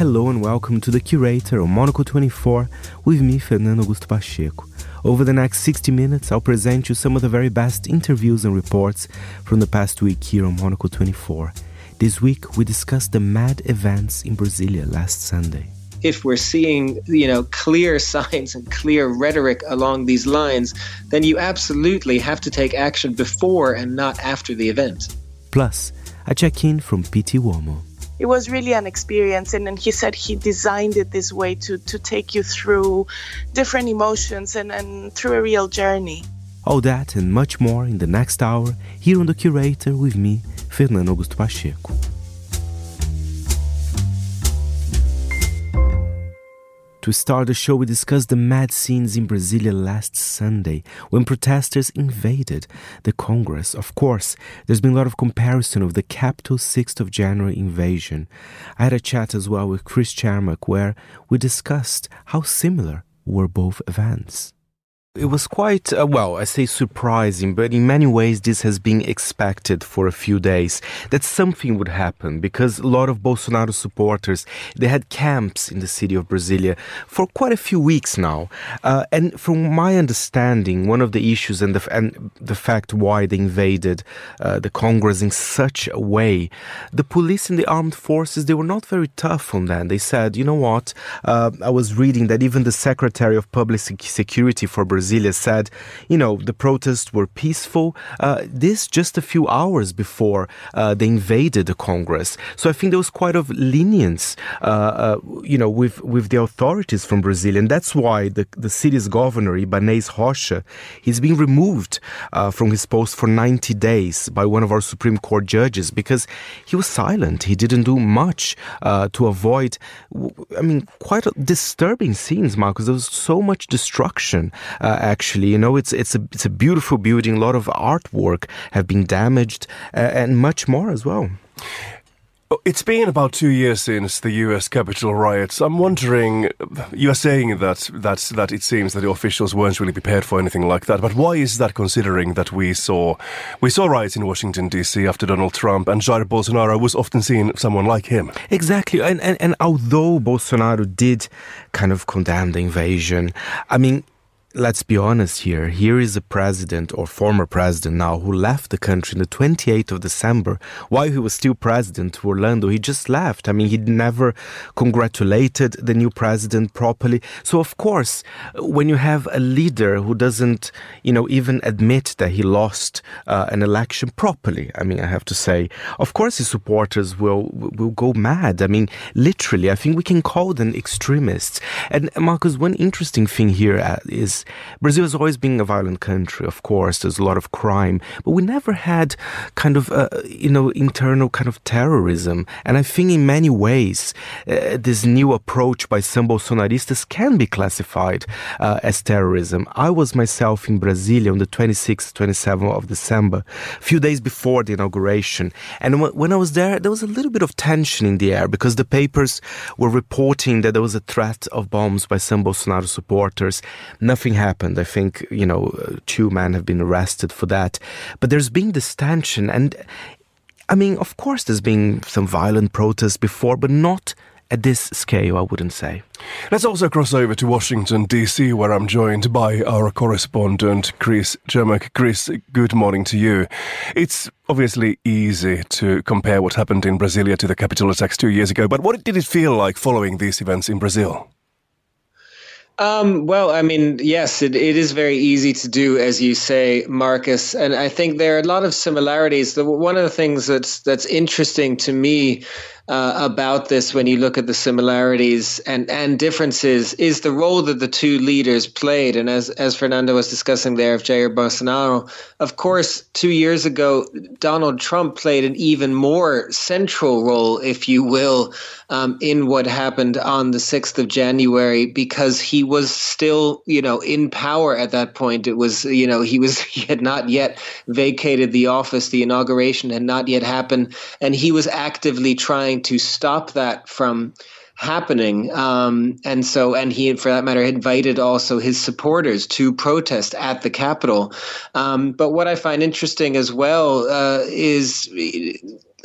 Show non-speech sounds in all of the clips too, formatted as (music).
Hello and welcome to The Curator on Monocle 24 with me, Fernando Augusto Pacheco. Over the next 60 minutes, I'll present you some of the very best interviews and reports from the past week here on Monocle 24. This week, we discussed the mad events in Brasilia last Sunday if we're seeing you know clear (laughs) signs and clear rhetoric along these lines, then you absolutely have to take action before and not after the event. Plus, a check-in from Pitti Uomo. It was really an experience, and, he said he designed it this way to, to take you through different emotions and, and through a real journey. All that and much more in the next hour here on The Curator with me, Fernando Augusto Pacheco. To start the show, we discussed the mad scenes in Brasilia last Sunday when protesters invaded the Congress. Of course, there's been a lot of comparison of the Capitol 6th of January invasion. I had a chat as well with Chris Cermak where we discussed how similar were both events. It was quite, uh, well, I say surprising, but in many ways this has been expected for a few days that something would happen because a lot of Bolsonaro supporters, they had camps in the city of Brasilia for quite a few weeks now. Uh, and from my understanding, one of the issues and the, and the fact why they invaded uh, the Congress in such a way, the police and the armed forces, they were not very tough on that. They said, you know what, uh, I was reading that even the Secretary of Public Security for Brazil Brasilia said, you know, the protests were peaceful. Uh, this just a few hours before uh, they invaded the Congress. So I think there was quite of lenience, uh, uh you know, with, with the authorities from Brazil. And that's why the, the city's governor, Ibaneis Rocha, he's been removed uh, from his post for 90 days by one of our Supreme Court judges because he was silent. He didn't do much uh, to avoid, I mean, quite disturbing scenes, Marcus. There was so much destruction uh, actually. You know, it's it's a it's a beautiful building. A lot of artwork have been damaged, uh, and much more as well. It's been about two years since the U.S. Capitol riots. I'm wondering, you are saying that that that it seems that the officials weren't really prepared for anything like that. But why is that, considering that we saw we saw riots in Washington D.C. after Donald Trump and Jair Bolsonaro was often seen someone like him? Exactly, and and, and although Bolsonaro did kind of condemn the invasion, I mean let's be honest here. Here is a president or former president now who left the country on the 28th of December while he was still president Orlando. He just left. I mean, he never congratulated the new president properly. So, of course, when you have a leader who doesn't, you know, even admit that he lost uh, an election properly, I mean, I have to say, of course, his supporters will will go mad. I mean, literally, I think we can call them extremists. And Marcus, one interesting thing here uh, Brazil has always been a violent country, of course. There's a lot of crime, but we never had kind of, uh, you know, internal kind of terrorism. And I think in many ways, uh, this new approach by some Bolsonaristas can be classified uh, as terrorism. I was myself in Brasilia on the 26th, 27th of December, a few days before the inauguration. And w- when I was there, there was a little bit of tension in the air because the papers were reporting that there was a threat of bombs by some Bolsonaro supporters. Nothing happened. I think, you know, uh, two men have been arrested for that. But there's been this tension. And I mean, of course, there's been some violent protests before, but not at this scale, I wouldn't say. Let's also cross over to Washington, D.C., where I'm joined by our correspondent, Chris Cermak. Chris, good morning to you. It's obviously easy to compare what happened in Brasilia to the Capitol attacks two years ago, but what did it feel like following these events in Brazil? Um, well, I mean, yes, it, it is very easy to do, as you say, Marcus. And I think there are a lot of similarities. The, one of the things that's that's interesting to me uh, about this when you look at the similarities and, and differences is the role that the two leaders played. And as, as Fernando was discussing there of Jair Bolsonaro, of course, two years ago, Donald Trump played an even more central role, if you will, um, in what happened on the 6th of January because he was still, you know, in power at that point. It was, you know, he was, (laughs) he had not yet vacated the office. The inauguration had not yet happened. And he was actively trying to stop that from happening. Um, and so, and he, for that matter, invited also his supporters to protest at the Capitol. Um, but what I find interesting as well uh, is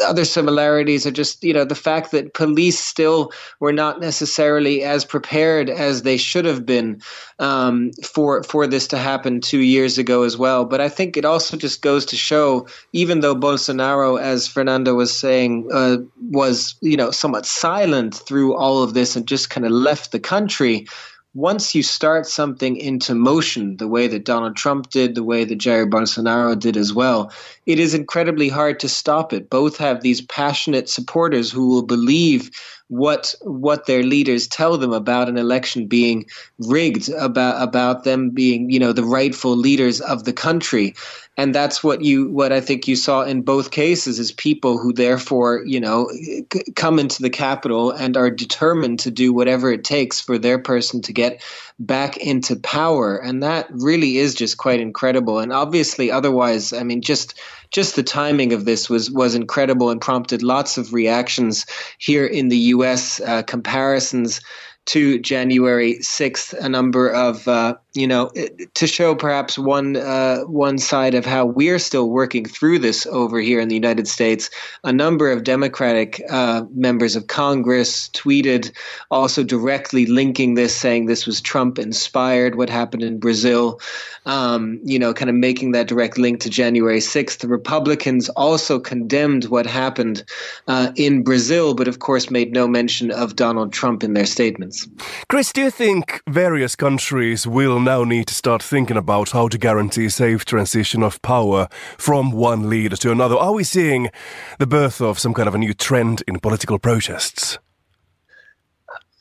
other similarities are just you know the fact that police still were not necessarily as prepared as they should have been um, for for this to happen two years ago as well. But I think it also just goes to show, even though Bolsonaro, as Fernando was saying, uh, was you know somewhat silent through all of this and just kind of left the country once you start something into motion, the way that Donald Trump did, the way that Jair Bolsonaro did as well, it is incredibly hard to stop it. Both have these passionate supporters who will believe what what their leaders tell them about an election being rigged, about about them being, you know, the rightful leaders of the country and that's what you what i think you saw in both cases is people who therefore you know c- come into the capital and are determined to do whatever it takes for their person to get back into power. And that really is just quite incredible. And obviously otherwise i mean just just the timing of this was was incredible and prompted lots of reactions here in the us uh, comparisons to January 6th, a number of uh, you know, to show perhaps one uh, one side of how we're still working through this over here in the United States. A number of Democratic uh, members of Congress tweeted, also directly linking this, saying this was Trump inspired. What happened in Brazil, um, you know, kind of making that direct link to January sixth. The Republicans also condemned what happened uh, in Brazil, but of course made no mention of Donald Trump in their statements. Chris, do you think various countries will now need to start thinking about how to guarantee safe transition of power from one leader to another. Are we seeing the birth of some kind of a new trend in political protests?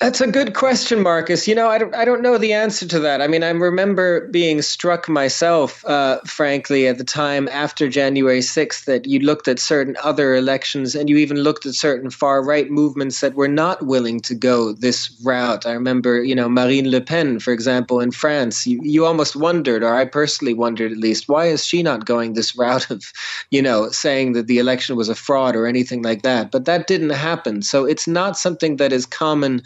That's a good question, Marcus. You know, I don't, I don't know the answer to that. I mean, I remember being struck myself, uh, frankly, at the time after January 6th, that you looked at certain other elections and you even looked at certain far right movements that were not willing to go this route. I remember, you know, Marine Le Pen, for example, in France. You, you almost wondered, or I personally wondered at least, why is she not going this route of, you know, saying that the election was a fraud or anything like that? But that didn't happen. So it's not something that is common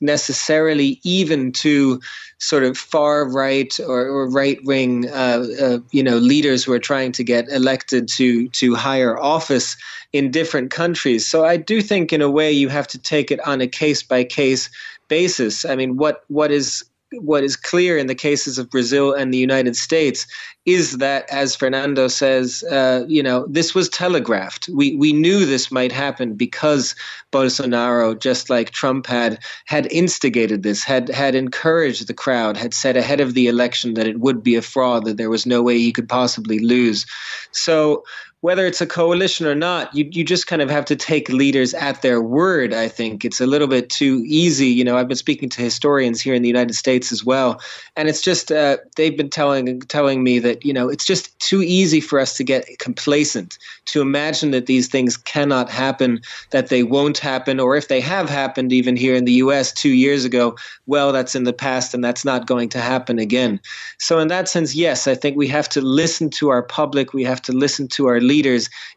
necessarily even to sort of far right or, or right wing, uh, uh, you know, leaders who are trying to get elected to to higher office in different countries. So I do think, in a way, you have to take it on a case by case basis. I mean, what what is what is clear in the cases of Brazil and the United States is that, as Fernando says, uh, you know, this was telegraphed. We we knew this might happen because Bolsonaro, just like Trump had, had instigated this, had had encouraged the crowd, had said ahead of the election that it would be a fraud, that there was no way he could possibly lose. So whether it's a coalition or not, you you just kind of have to take leaders at their word. I think it's a little bit too easy. You know, I've been speaking to historians here in the United States as well, and it's just uh, they've been telling telling me that you know it's just too easy for us to get complacent, to imagine that these things cannot happen, that they won't happen, or if they have happened, even here in the U.S. two years ago, well, that's in the past, and that's not going to happen again. So, in that sense, yes, I think we have to listen to our public. We have to listen to our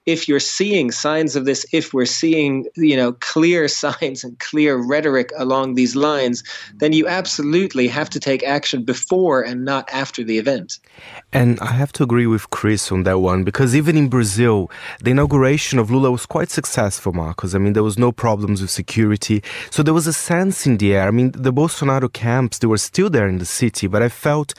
if you're seeing signs of this if we're seeing you know clear (laughs) signs and clear rhetoric along these lines then you absolutely have to take action before and not after the event. And i have to agree with chris on that one because even in brazil the inauguration of lula was quite successful marcos. I mean there was no problems with security. So there was a sense in the air. I mean the bolsonaro camps they were still there in the city but i felt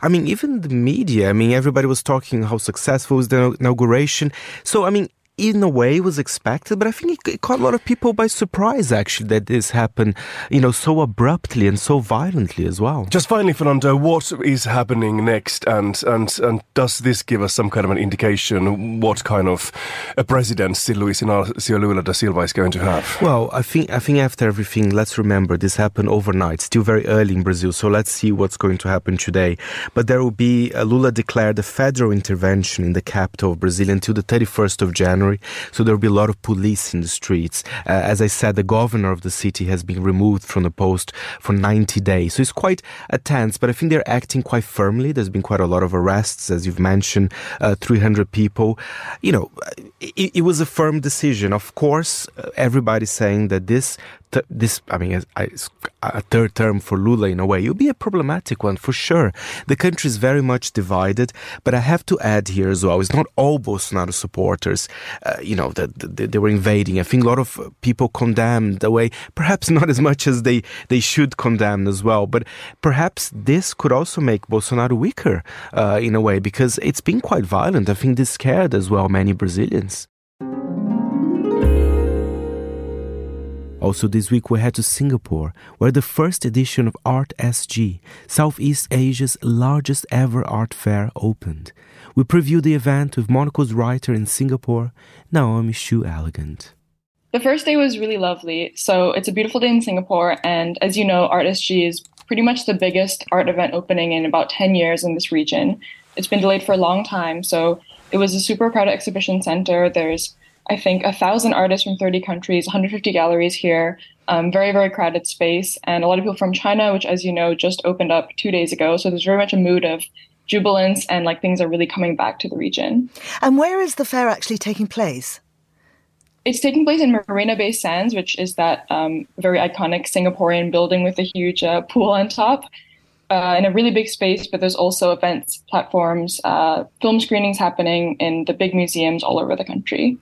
I mean, even the media, I mean, everybody was talking how successful was the inauguration. So, I mean, in a way was expected, but I think it, caught a lot of people by surprise actually that this happened, you know, so abruptly and so violently as well. Just finally, Fernando, what is happening next, and and and does this give us some kind of an indication what kind of a presidency Luiz Inácio Lula da Silva is going to have? Well, I think I think after everything, let's remember this happened overnight, still very early in Brazil. So let's see what's going to happen today. But there will be uh, Lula declared a federal intervention in the capital of Brazil until the 31st of January. January. So there will be a lot of police in the streets. Uh, as I said, the governor of the city has been removed from the post for 90 days. So it's quite a tense, but I think they're acting quite firmly. There's been quite a lot of arrests, as you've mentioned, uh, 300 people. You know, it, it was a firm decision. Of course, uh, everybody's saying that this th- this, I mean, a third term for Lula in a way. It would be a problematic one for sure. The country is very much divided, but I have to add here as well, it's not all Bolsonaro supporters, uh, you know, that they, they, were invading. I think a lot of people condemned the way, perhaps (laughs) not as much as they, they should condemn as well, but perhaps this could also make Bolsonaro weaker uh, in a way because it's been quite violent. I think this scared as well many Brazilians. Also, this week we head to Singapore, where the first edition of Art SG, Southeast Asia's largest ever art fair, opened. We preview the event with Monocle's writer in Singapore, Naomi Xu Elegant. The first day was really lovely. So, it's a beautiful day in Singapore, and as you know, Art SG is pretty much the biggest art event opening in about 10 years in this region. It's been delayed for a long time, so it was a super crowded exhibition center. There's I think, a thousand artists from 30 countries, 150 galleries here, um, very, very crowded space, and a lot of people from China, which, as you know, just opened up two days ago. So there's very much a mood of jubilance and like things are really coming back to the region. And where is the fair actually taking place? It's taking place in Marina Bay Sands, which is that um, very iconic Singaporean building with a huge uh, pool on top. Uh, in a really big space, but there's also events, platforms, uh, film screenings happening in the big museums all over the country.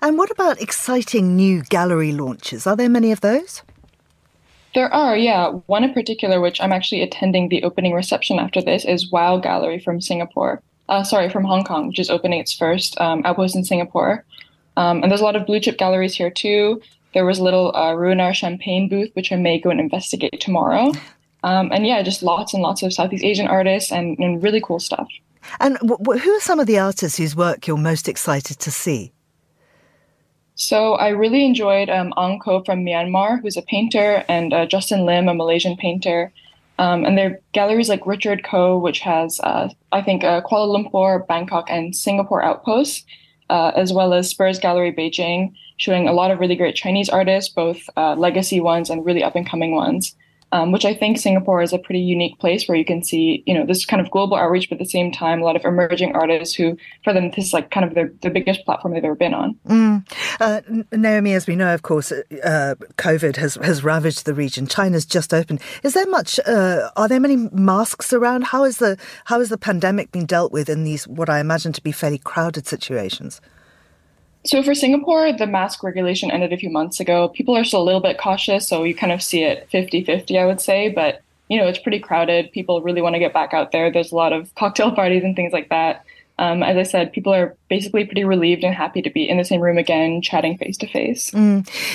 And what about exciting new gallery launches? Are there many of those? There are, yeah. One in particular, which I'm actually attending the opening reception after this, is WOAW Gallery from Singapore. Uh, sorry, from Hong Kong, which is opening its first um, outpost in Singapore. Um, and there's a lot of blue chip galleries here too. There was a little uh, Ruinart Champagne booth, which I may go and investigate tomorrow. Um, and yeah, just lots and lots of Southeast Asian artists and, and really cool stuff. And w- who are some of the artists whose work you're most excited to see? So I really enjoyed um, Aung Ko from Myanmar, who's a painter, and uh, Justin Lim, a Malaysian painter. Um, and there are galleries like Richard Koh, which has, uh, I think, uh, Kuala Lumpur, Bangkok, and Singapore outposts, uh, as well as Spurs Gallery Beijing, showing a lot of really great Chinese artists, both uh, legacy ones and really up and coming ones um, which I think Singapore is a pretty unique place where you can see, you know, this kind of global outreach, but at the same time, a lot of emerging artists who, for them, this is like kind of their, the biggest platform they've ever been on. Mm. Uh, Naomi, as we know, of course, uh, COVID has, has ravaged the region. China's just opened. Is there much, uh, are there many masks around? How is the, how has the pandemic been dealt with in these, what I imagine to be fairly crowded situations? So for Singapore, the mask regulation ended a few months ago. People are still a little bit cautious, so you kind of see it 50-50, I would say, but you know, it's pretty crowded. People really want to get back out there. There's a lot of cocktail (laughs) parties and things like that. Um, as I said, people are basically pretty relieved and happy to be in the same room again, chatting face to face.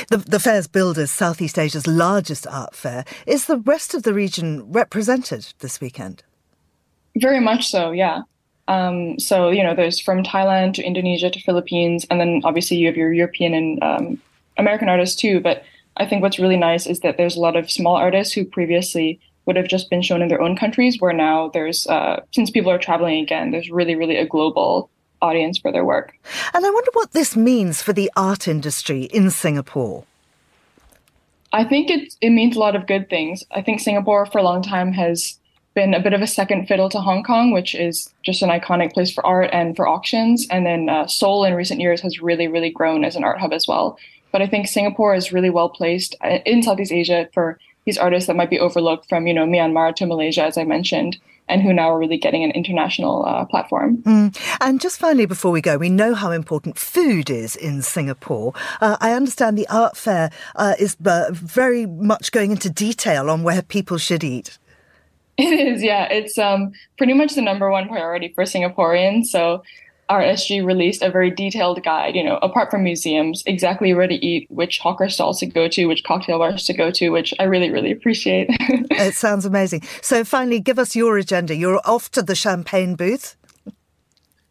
The, the fair's billed as Southeast Asia's largest art fair. Is the rest of the region represented this weekend? Very much so, yeah. Um, so you know, there's from Thailand to Indonesia to Philippines, and then obviously you have your European and um, American artists too. But I think what's really nice is that there's a lot of small artists who previously would have just been shown in their own countries, where now there's uh, since people are traveling again, there's really really a global audience for their work. And I wonder what this means for the art industry in Singapore. I think it it means a lot of good things. I think Singapore for a long time has been a bit of a second fiddle to Hong Kong, which is just an iconic place for art and for auctions. And then uh, Seoul in recent years has really, really grown as an art hub as well. But I think Singapore is really well placed uh, in Southeast Asia for these artists that might be overlooked from, you know, Myanmar to Malaysia, as I mentioned, and who now are really getting an international uh, platform. Mm. And just finally, before we go, we know how important food is in Singapore. Uh, I understand the art fair uh, is uh, very much going into detail on where people should eat. (laughs) It is, yeah. It's um, pretty much the number one priority for Singaporeans. So Art SG released a very detailed guide, you know, apart from museums, exactly where to eat, which hawker stalls to go to, which cocktail bars to go to, which I really, really appreciate. (laughs) it sounds amazing. So finally, give us your agenda. You're off to the champagne booth.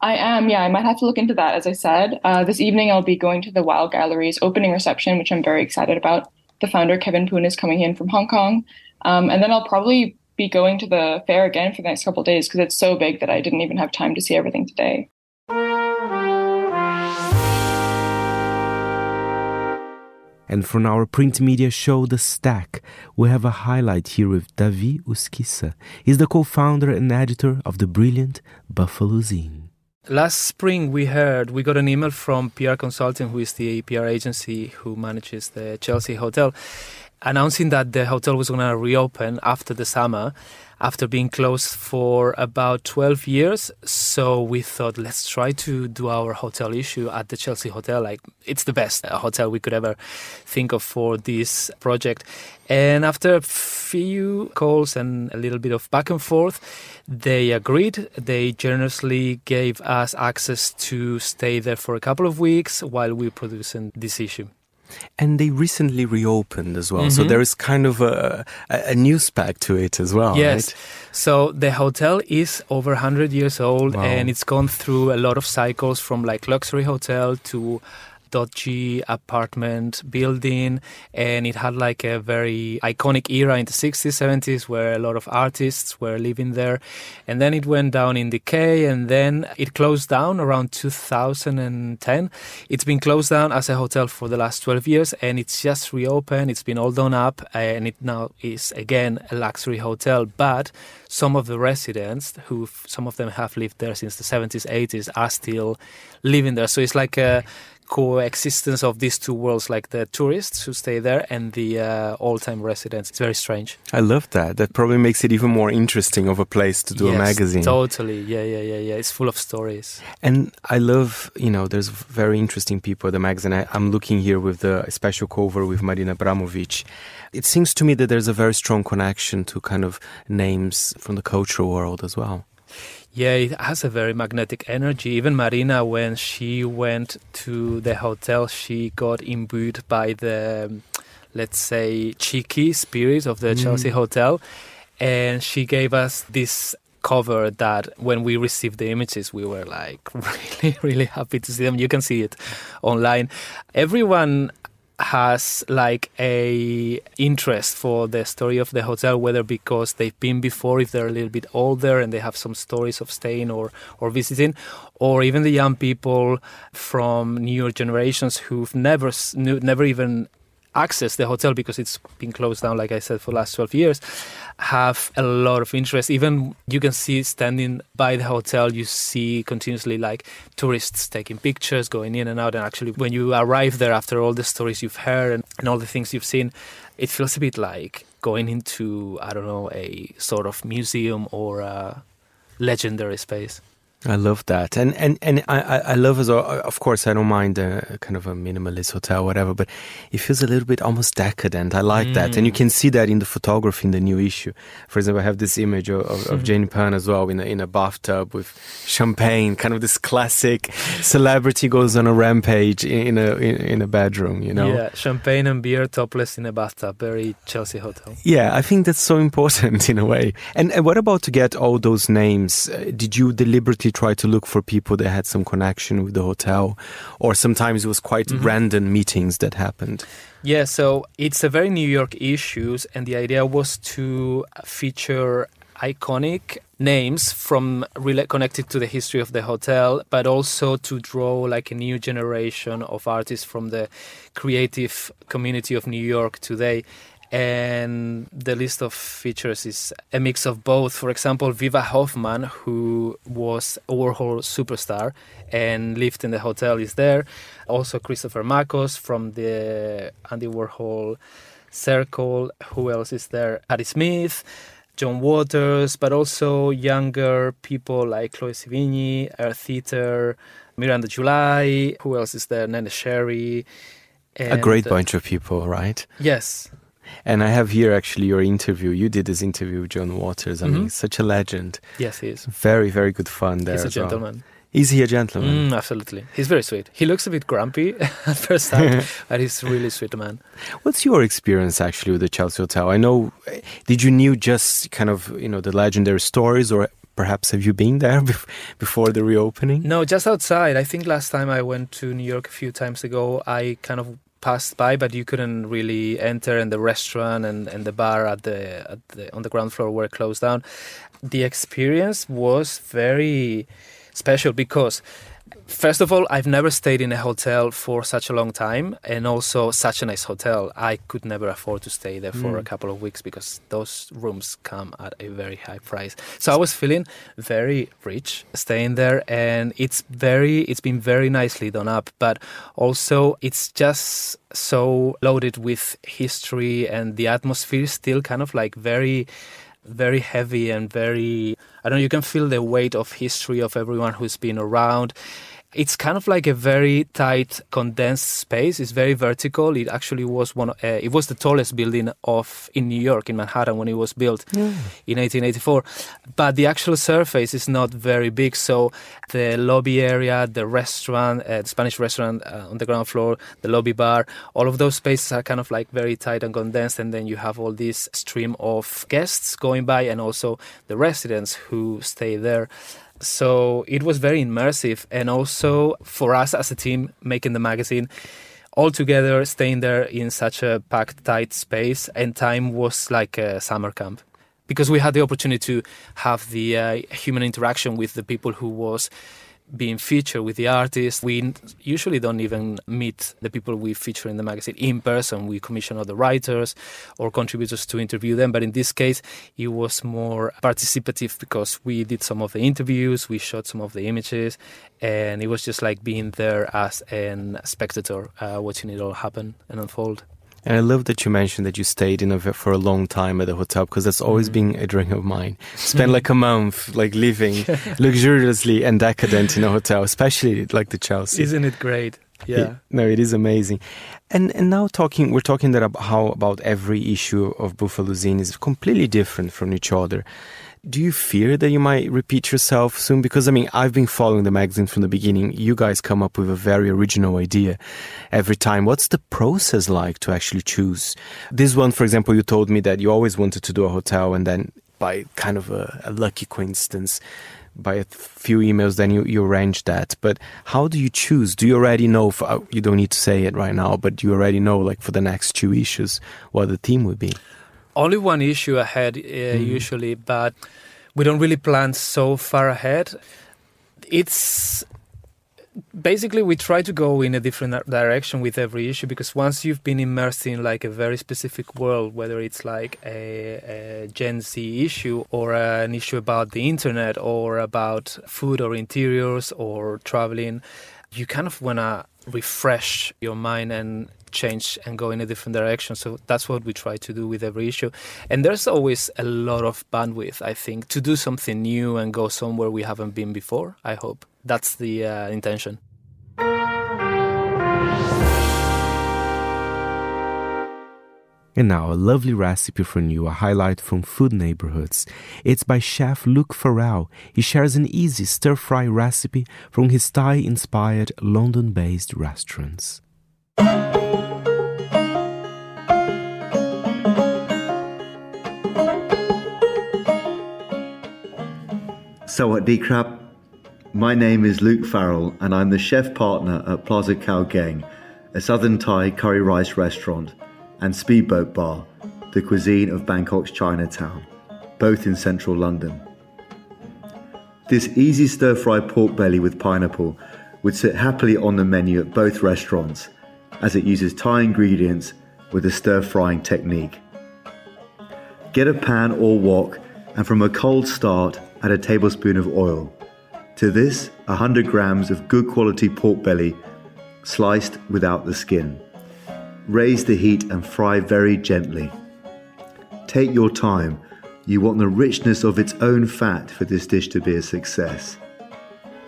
I am, yeah. I might have to look into that, as I said. Uh, this evening, I'll be going to the WOAW Gallery's opening reception, which I'm very excited about. The founder, Kevin Poon, is coming in from Hong Kong. Um, and then I'll probably be going to the fair again for the next couple days because it's so big that I didn't even have time to see everything today. And from our print media show, The Stack, we have a highlight here with Davi Uzquiza. He's the co founder and editor of the brilliant Buffalo Zine. Last spring, we heard, we got an email from PR Consulting, who is the PR agency who manages the Chelsea Hotel announcing that the hotel was going to reopen after the summer after being closed for about 12 years. So we thought, let's try to do our hotel issue at the Chelsea Hotel. Like, it's the best uh, hotel we could ever think of for this project. And after a few calls and a little bit of back and forth, they agreed. They generously gave us access to stay there for a couple of weeks while we're producing this issue. And they recently reopened as well. Mm-hmm. So there is kind of a, a, new spec to it as well. Yes. Right? So the hotel is over 100 years old wow. and it's gone through a lot of cycles from like luxury hotel to dodgy apartment building and it had like a very iconic era in the 60s 70s where a lot of artists were living there. And then it went down in decay and then it closed down around 2010 it's been closed down as a hotel for the last 12 years and it's just reopened. It's been all done up and it now is again a luxury hotel. But some of the residents who some of them have lived there since the 70s 80s are still living there. So it's like a coexistence of these two worlds, like the tourists who stay there and the uh, all-time residents. It's very strange. I love that. That probably makes it even more interesting of a place to do yes, a magazine. Totally. Yeah, yeah, yeah, yeah. It's full of stories. And I love, you know, there's very interesting people at the magazine. I, am looking here with the special cover with Marina Abramovic. It seems to me that there's a very strong connection to kind of names from the cultural world as well. Yeah, it has a very magnetic energy. Even Marina, when she went to the hotel, she got imbued by the, let's say, cheeky spirit of the mm. Chelsea hotel. And she gave us this cover that when we received the images, we were like (laughs) really, really happy to see them. You can see it online. Everyone has like a interest for the story of the hotel whether because they've been before if they're a little bit older and they have some stories of staying or or visiting or even the young people from newer generations who've never never even access the hotel because it's been closed down, like I said, for the last 12 years, have a lot of interest. Even you can see standing by the hotel, you see continuously like tourists taking pictures, going in and out. And actually, when you arrive there after all the stories you've heard and, and all the things you've seen, it feels a bit like going into, I don't know, a sort of museum or a legendary space. I love that, and and and I I love as well. Of course, I don't mind a kind of a minimalist hotel, whatever, but it feels a little bit almost decadent. I like mm. that, and you mm. can see that in the photography in the new issue. For example, I have this image of, of, of Jane Pan as well in a, in a bathtub with champagne, kind of this classic celebrity goes on a rampage in a in, in a bedroom. You know, yeah, champagne and beer, topless in a bathtub, very Chelsea hotel. Yeah, I think that's so important (laughs) in a way. And, and what about to get all those names? Uh, did you deliberately try to look for people that had some connection with the hotel, or sometimes it was quite mm-hmm. random meetings that happened. Yeah, so it's a very New York issue, and the idea was to feature iconic names from really connected to the history of the hotel, but also to draw like a new generation of artists from the creative community of New York today and the list of features is a mix of both. For example, Viva Hoffmann, who was a Warhol superstar and lived in the hotel, is there. Also, Christopher Makos from the Andy Warhol circle. Who else is there? Patti Smith. John Waters, but also younger people like Chloe Sevigny, Eartheater, Miranda July. Who else is there? Neneh Cherry. a great uh, bunch of people, right? Yes. And I have here actually your interview. You did this interview with John Waters. I mm-hmm. mean, such a legend. Yes, he is. Very, very good fun there. He's a gentleman. Well. Is he a gentleman? Mm, absolutely. He's very sweet. He looks a bit grumpy (laughs) at first sight, (laughs) but he's really sweet man. What's your experience actually with the Chelsea Hotel? I know, did you knew just kind of, you know, the legendary stories or perhaps have you been there (laughs) before the reopening? No, just outside. I think last time I went to New York a few times ago, I kind of passed by, but you couldn't really enter, and the restaurant and, and the bar at the, at the on the ground floor were closed down. The experience was very special because First of all, I've never stayed in a hotel for such a long time, and also such a nice hotel. I could never afford to stay there for mm. a couple of weeks because those rooms come at a very high price. So I was feeling very rich staying there, and it's very, it's been very nicely done up. But also, it's just so loaded with history, and the atmosphere is still kind of like very very heavy and very I don't know you can feel the weight of history of everyone who's been around it's kind of like a very tight, condensed space. It's very vertical. It actually was one. Uh, it was the tallest building of in New York, in Manhattan, when it was built in 1884. But the actual surface is not very big. So the lobby area, the restaurant, uh, the Spanish restaurant uh, on the ground floor, the lobby bar, all of those spaces are kind of like very tight and condensed. And then you have all this stream of guests going by, and also the residents who stay there. So it was very immersive. And also for us as a team making the magazine, all together staying there in such a packed, tight space, and time was like a summer camp because we had the opportunity to have the uh, human interaction with the people who was being featured with the artists. We usually don't even meet the people we feature in the magazine in person. We commission other writers or contributors to interview them. But in this case, it was more participative because we did some of the interviews, we shot some of the images, and it was just like being there as a spectator, uh, watching it all happen and unfold. And I love that you mentioned that you stayed in a, for a long time at the hotel because that's always mm. been a dream of mine. Spend like a month, like living (laughs) luxuriously and decadent in a hotel, especially like the Chelsea. Isn't it great? Yeah. It, no, it is amazing. And and now talking, we're talking that about how about every issue of Buffalo'Zine is completely different from each other do you fear that you might repeat yourself soon? Because I mean, I've been following the magazine from the beginning. You guys come up with a very original idea every time. What's the process like to actually choose? This one, for example, you told me that you always wanted to do a hotel and then by kind of a, a lucky coincidence, by a few emails, then you, you arrange that. But how do you choose? Do you already know, for, uh, you don't need to say it right now, but you already know, like for the next two issues, what the theme would be? Only one issue ahead uh, mm. usually, but we don't really plan so far ahead. It's basically we try to go in a different direction with every issue because once you've been immersed in like a very specific world whether it's like a, a gen z issue or an issue about the internet or about food or interiors or traveling you kind of want to refresh your mind and change and go in a different direction. So that's what we try to do with every issue. And there's always a lot of bandwidth, I think, to do something new and go somewhere we haven't been before. I hope that's the uh, intention. And now, a lovely recipe from you, a highlight from Food Neighborhoods. It's by chef Luke Farrell. He shares an easy stir fry recipe from his Thai inspired London based restaurants. Sawadee krab. My name is Luke Farrell, and I'm the chef partner at Plaza Khao Gaeng, a southern Thai curry rice restaurant and speedboat bar, the cuisine of Bangkok's Chinatown, both in central London. This easy stir fried pork belly with pineapple would sit happily on the menu at both restaurants, as it uses Thai ingredients with a stir frying technique. Get a pan or wok, and from a cold start, add a tablespoon of oil. To this, 100 grams of good quality pork belly, sliced without the skin. Raise the heat and fry very gently. Take your time, you want the richness of its own fat for this dish to be a success.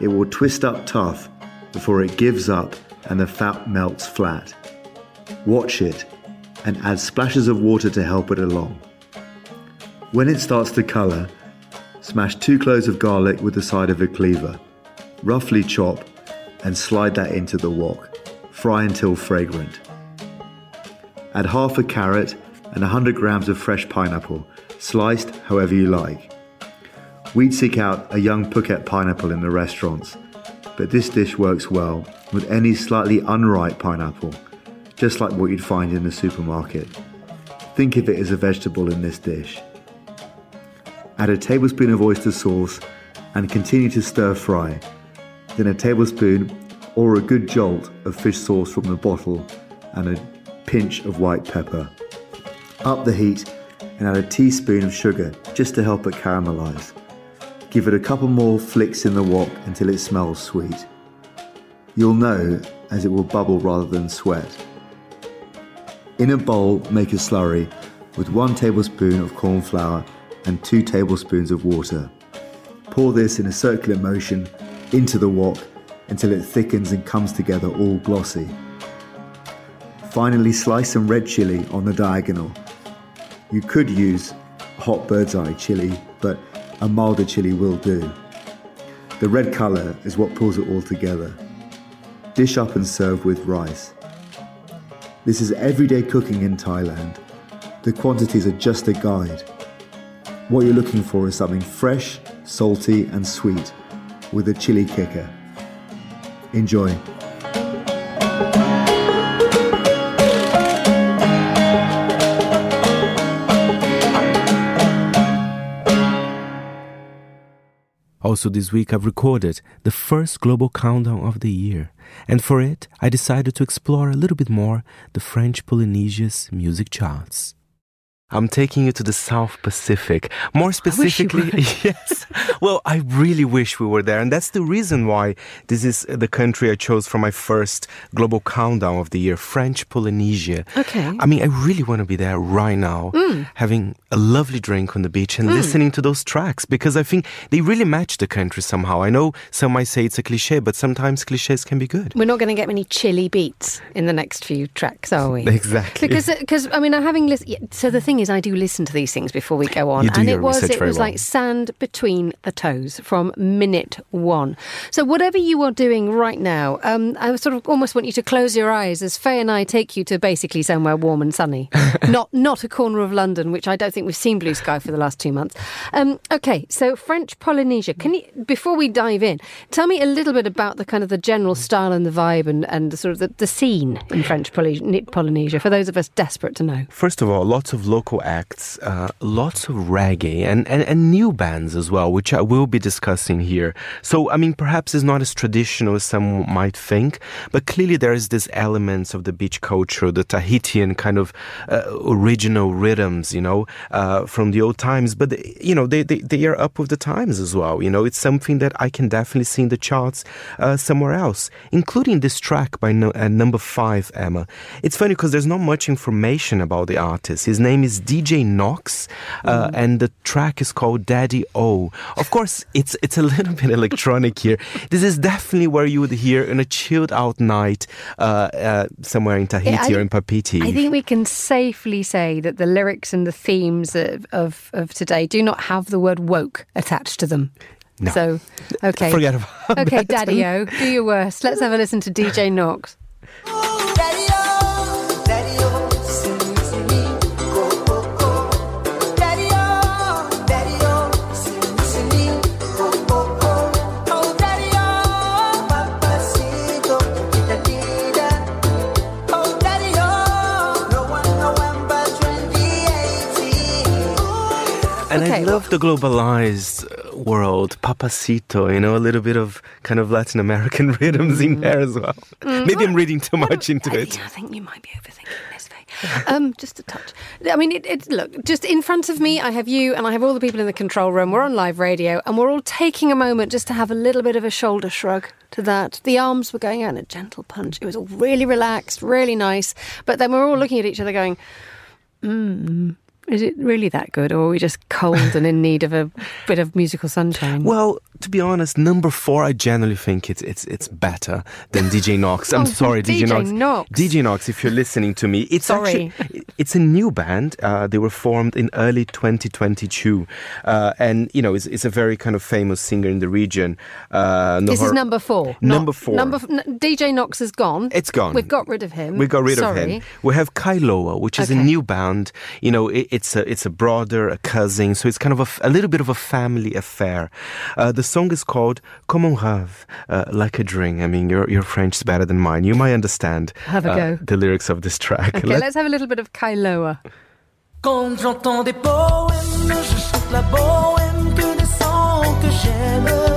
It will twist up tough before it gives up and the fat melts flat. Watch it and add splashes of water to help it along. When it starts to colour, Smash two cloves of garlic with the side of a cleaver. Roughly chop and slide that into the wok. Fry until fragrant. Add half a carrot and 100 grams of fresh pineapple, sliced however you like. We'd seek out a young Phuket pineapple in the restaurants, but this dish works well with any slightly unripe pineapple, just like what you'd find in the supermarket. Think of it as a vegetable in this dish. Add a tablespoon of oyster sauce and continue to stir fry. then a tablespoon or a good jolt of fish sauce from the bottle, and a pinch of white pepper. Up the heat and add a teaspoon of sugar just to help it caramelize. Give it a couple more flicks in the wok until it smells sweet. You'll know as it will bubble rather than sweat. In a bowl, make a slurry with one tablespoon of corn flour and two tablespoons of water. Pour this in a circular motion into the wok until it thickens and comes together all glossy. Finally, slice some red chili on the diagonal. You could use hot bird's eye chili, but a milder chili will do. The red colour is what pulls it all together. Dish up and serve with rice. This is everyday cooking in Thailand. The quantities are just a guide. What you're looking for is something fresh, salty, and sweet with a chili kicker. Enjoy. Also, this week I've recorded the first global countdown of the year, and for it I decided to explore a little bit more the French Polynesia's music charts. I'm taking you to the South Pacific. More specifically, (laughs) yes. Well, I really wish we were there. And that's the reason why this is the country I chose for my first global countdown of the year, French Polynesia. Okay. I mean, I really want to be there right now, Mm. having a lovely drink on the beach and listening to those tracks because I think they really match the country somehow. I know some might say it's a cliche, but sometimes cliches can be good. We're not going to get many chilly beats in the next few tracks, are we? (laughs) Exactly. Because, because I mean, I'm having listen. yeah, So the thing is, I do listen to these things before we go on, You do and your it was it was well. like sand between the toes from minute one. So whatever you are doing right now, um, I sort of almost want you to close your eyes as Faye and I take you to basically somewhere warm and sunny, (laughs) not not a corner of London, which I don't think we've seen blue sky for the last two months. Um, okay, so French Polynesia. Can you, before we dive in, tell me a little bit about the kind of the general style and the vibe and, and the sort of the, the scene in French Poly- Polynesia for those of us desperate to know. First of all, lots of local acts, uh, lots of reggae, and, and, and new bands as well, which I will be discussing here. So, I mean, perhaps it's not as traditional as some might think, but clearly there is this elements of the beach culture, the Tahitian kind of uh, original rhythms, you know, uh, from the old times. But, you know, they, they, they are up with the times as well. You know, it's something that I can definitely see in the charts uh, somewhere else, including this track by no, uh, number five, Emma. It's funny because there's not much information about the artist. His name is DJ Knox, uh, and the track is called Daddy O. Of course, it's it's a (laughs) little bit electronic here. This is definitely where you would hear in a chilled out night uh, uh, somewhere in Tahiti Yeah, I- or in Papeete. I think we can safely say that the lyrics and the themes of, of, of today do not have the word woke attached to them. No. So, okay. Forget about Okay. Daddy O, do your worst. Let's have a listen to DJ Knox. (laughs) And I Okay, love the globalized uh, world, papacito, you know, a little bit of kind of Latin American (laughs) rhythms in there as well. Maybe I'm reading too much into I, it. I think you might be overthinking this, Faye. Um, just a touch. I mean, it, it, look, just in front of me, I have you and I have all the people in the control room. We're on live radio and we're all taking a moment just to have a little bit of a shoulder shrug to that. The arms were going out in a gentle punch. It was all really relaxed, really nice. But then we're all looking at each other going, hmm, is it really that good? Or are we just cold and in need of a bit of musical sunshine? Well, to be honest, number four, I generally think it's it's it's better than DJ Knox. I'm (laughs) Oh, sorry, DJ, DJ Knox. Knox. DJ Knox, if you're listening to me, it's Sorry. actually it's a new band. Uh, they were formed in early 2022, uh, and you know it's, it's a very kind of famous singer in the region. Uh, this is number four. Number four. Number f- n- DJ Knox is gone. It's gone. We've got rid of him. We got rid Sorry. of him. We have Kailoa, which is a new band. You know, it, it's a it's a brother, a cousin, so it's kind of a, a little bit of a family affair. Uh, the song is called "Comme un rêve," uh, like a dream. I mean, your your French is better than mine. You might understand Have a uh, go. the lyrics of this track. Okay, Let- let's have a little bit of Kailoa. Quand j'entends des poèmes, je chante la bohème que des sons que j'aime.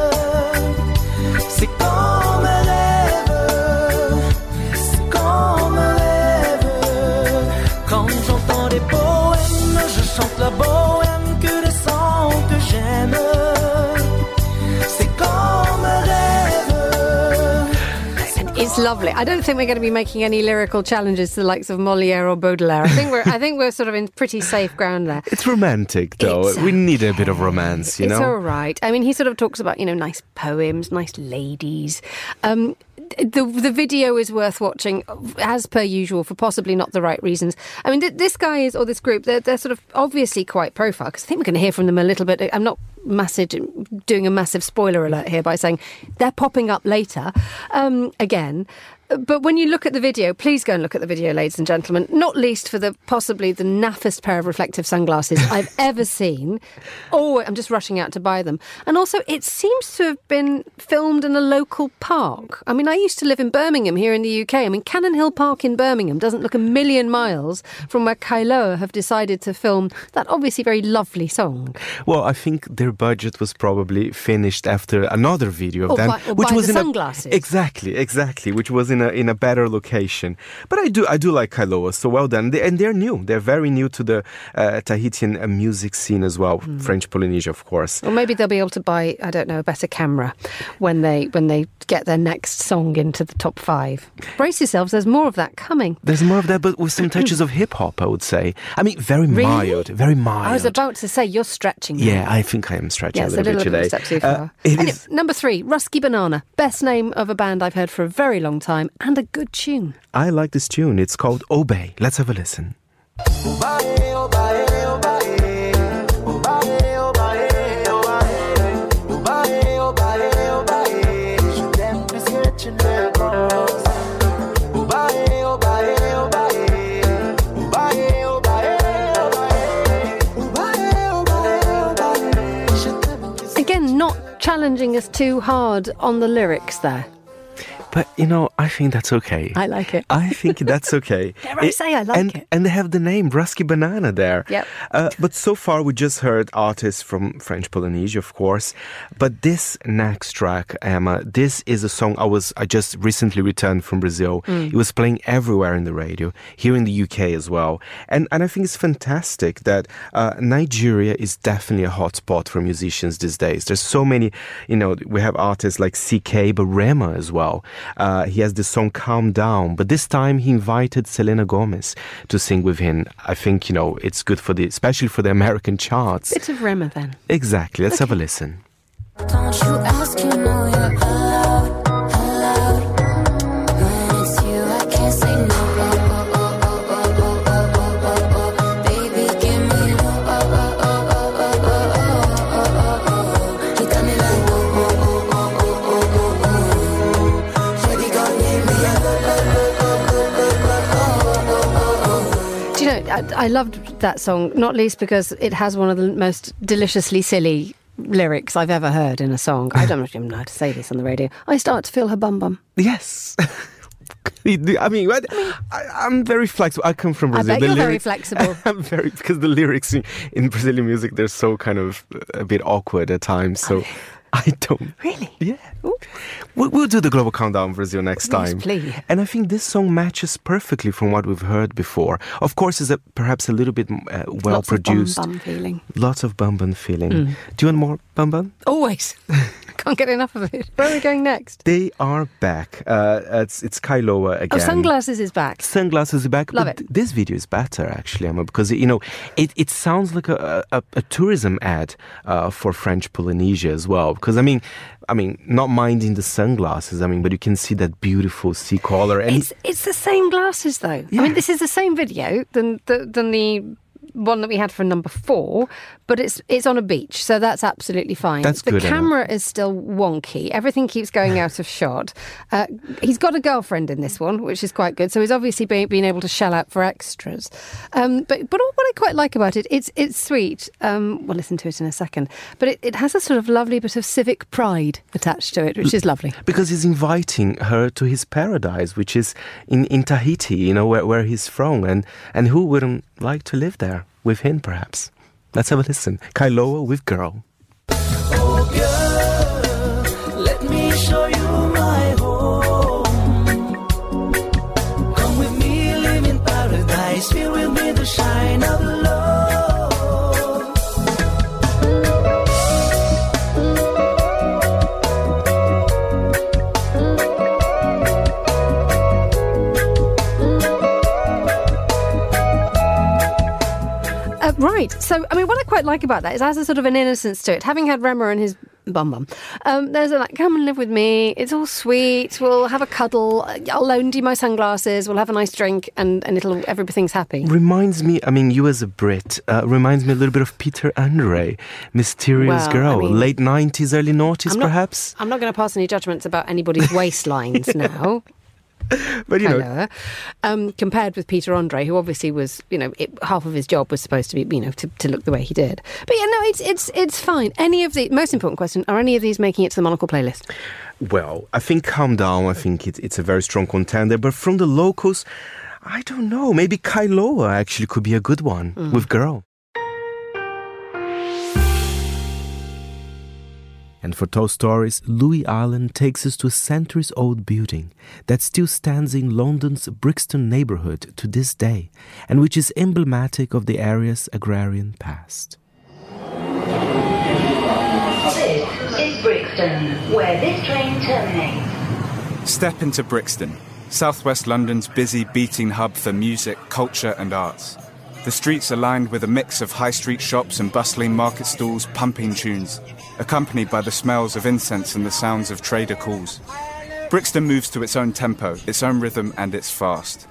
Lovely. I don't think we're going to be making any lyrical challenges to the likes of Moliere or Baudelaire. I think we're I think we're sort of in pretty safe ground there. It's romantic, though. It's we need a bit of romance, you it's know? all right. I mean, he sort of talks about you know nice poems, nice ladies. Um, the the video is worth watching as per usual for possibly not the right reasons. I mean, th- this guy is or this group they're, they're sort of obviously quite profile because I think we're going to hear from them a little bit. I'm not massive doing a massive spoiler alert here by saying they're popping up later um, again. But when you look at the video, please go and look at the video, ladies and gentlemen. Not least for the possibly the naffest pair of reflective sunglasses (laughs) I've ever seen. Oh, I'm just rushing out to buy them. And also, it seems to have been filmed in a local park. I mean, I used to live in Birmingham here in the UK. I mean, Cannon Hill Park in Birmingham doesn't look a million miles from where Kailoa have decided to film that obviously very lovely song. Well, I think their budget was probably finished after another video of Or them, by- which was the in sunglasses. a exactly, exactly, which was in a in a better location. But I do I do like Kailoa, so well done. They, and they're new; they're very new to the uh, Tahitian uh, music scene as well, Hmm. French Polynesia, of course. Or maybe they'll be able to buy, I don't know, a better camera when they when they get their next song into the top five. Brace yourselves, there's more of that coming. There's more of that, but with some (clears throat) touches of hip hop, I would say. I mean, very Really? mild, very mild. I was about to say you're stretching. yeah, I think I am stretching Yes, a little, bit today. Uh, Anyway, number three, Rusky Banana, best name of a band I've heard for a very long time, and a good tune. I like this tune. It's called Obey. Let's have a listen. Again, not challenging us too hard on the lyrics there. But you know, I think that's okay. I like it. I think that's okay. (laughs) Dare I say I like and, it. And they have the name Rusky Banana there. Yep. Uh, but so far, we just heard artists from French Polynesia, of course. But this next track, Emma, this is a song I was I just recently returned from Brazil. Mm. It was playing everywhere in the radio, here in the UK as well. And and I think it's fantastic that uh, Nigeria is definitely a hotspot for musicians these days. There's so many, you know, we have artists like CKay, but Rema as well. Uh, he has the song Calm Down, but this time he invited Selena Gomez to sing with him. I think, you know, it's good for the, especially for the American charts. Bit of Rema then. Exactly. Let's have a listen. Loved that song, not least because it has one of the most deliciously silly lyrics I've ever heard in a song. I don't even know how to say this on the radio. I start to feel her bum bum. Yes. (laughs) I mean, I, I'm very flexible. I come from I Brazil. bet The you're very flexible. (laughs) I'm very because the lyrics in, in Brazilian music they're so kind of a bit awkward at times. So I don't. Really? Yeah. We'll, we'll do the global countdown Brazil next time. please. And I think this song matches perfectly from what we've heard before. Of course, it's a, perhaps a little bit uh, well Lots of produced. bum bum feeling. Lots of bum bum feeling. Mm. Do you want more bum bum? Always. (laughs) Can't get enough of it. Where are we going next? They are back. Uh, it's it's Kailoa Oh, sunglasses is back. Sunglasses are back. Love but it. This video is better actually, Emma, because you know it, it sounds like a, a, a tourism ad uh, for French Polynesia as well. Because I mean, I mean, not minding the sunglasses. I mean, but you can see that beautiful sea color and It's it's the same glasses though. I mean, this is the same video than the, than the one that we had for number four, but it's it's on a beach, so that's absolutely fine. That's the good, Emma. camera is still wonky. Everything keeps going (laughs) out of shot. Uh, he's got a girlfriend in this one, which is quite good. So he's obviously been, been able to shell out for extras. Um, but but what I quite like about it, it's it's sweet. Um, we'll listen to it in a second. But it, it has a sort of lovely bit of civic pride attached to it, which is lovely. because he's inviting her to his paradise, which is in, in Tahiti, you know, where, where he's from. And, and who wouldn't like to live there with him, perhaps? Let's have a listen. Kailoa with Girl. Oh girl, let me show you my home. Come with me, live in paradise. The shine of So, I mean, what I quite like about that is it has a sort of an innocence to it. Having had Rema and his bum bum, um, there's a like, come and live with me. It's all sweet. We'll have a cuddle. I'll loan you my sunglasses. We'll have a nice drink, and and it'll everything's happy. Reminds me, I mean, you as a Brit, uh, reminds me a little bit of Peter Andre, mysterious Well, I girl, mean- late 90s, early noughties, perhaps. I'm not going to pass any judgments about anybody's waistlines (laughs) now. (laughs) But you know, Hello. Um, compared with Peter Andre, who obviously was, you know, it, half of his job was supposed to be, you know, to, to look the way he did. But yeah, no, it's it's it's fine. Any of the most important question: Are any of these making it to the Monocle playlist? well, I think Calm Down, I think it, it's a very strong contender. But from the locals, I don't know. Maybe Kailoa actually could be a good one Mm. with Girl. And for Tall Stories, Louis Allen takes us to a centuries old building that still stands in London's Brixton neighborhood to this day, and which is emblematic of the area's agrarian past. This is Brixton, where this train terminates. Step into Brixton, southwest London's busy beating hub for music, culture, and arts. The streets are lined with a mix of high street shops and bustling market stalls pumping tunes, accompanied by the smells of incense and the sounds of trader calls. Brixton moves to its own tempo, its own rhythm, and it's fast.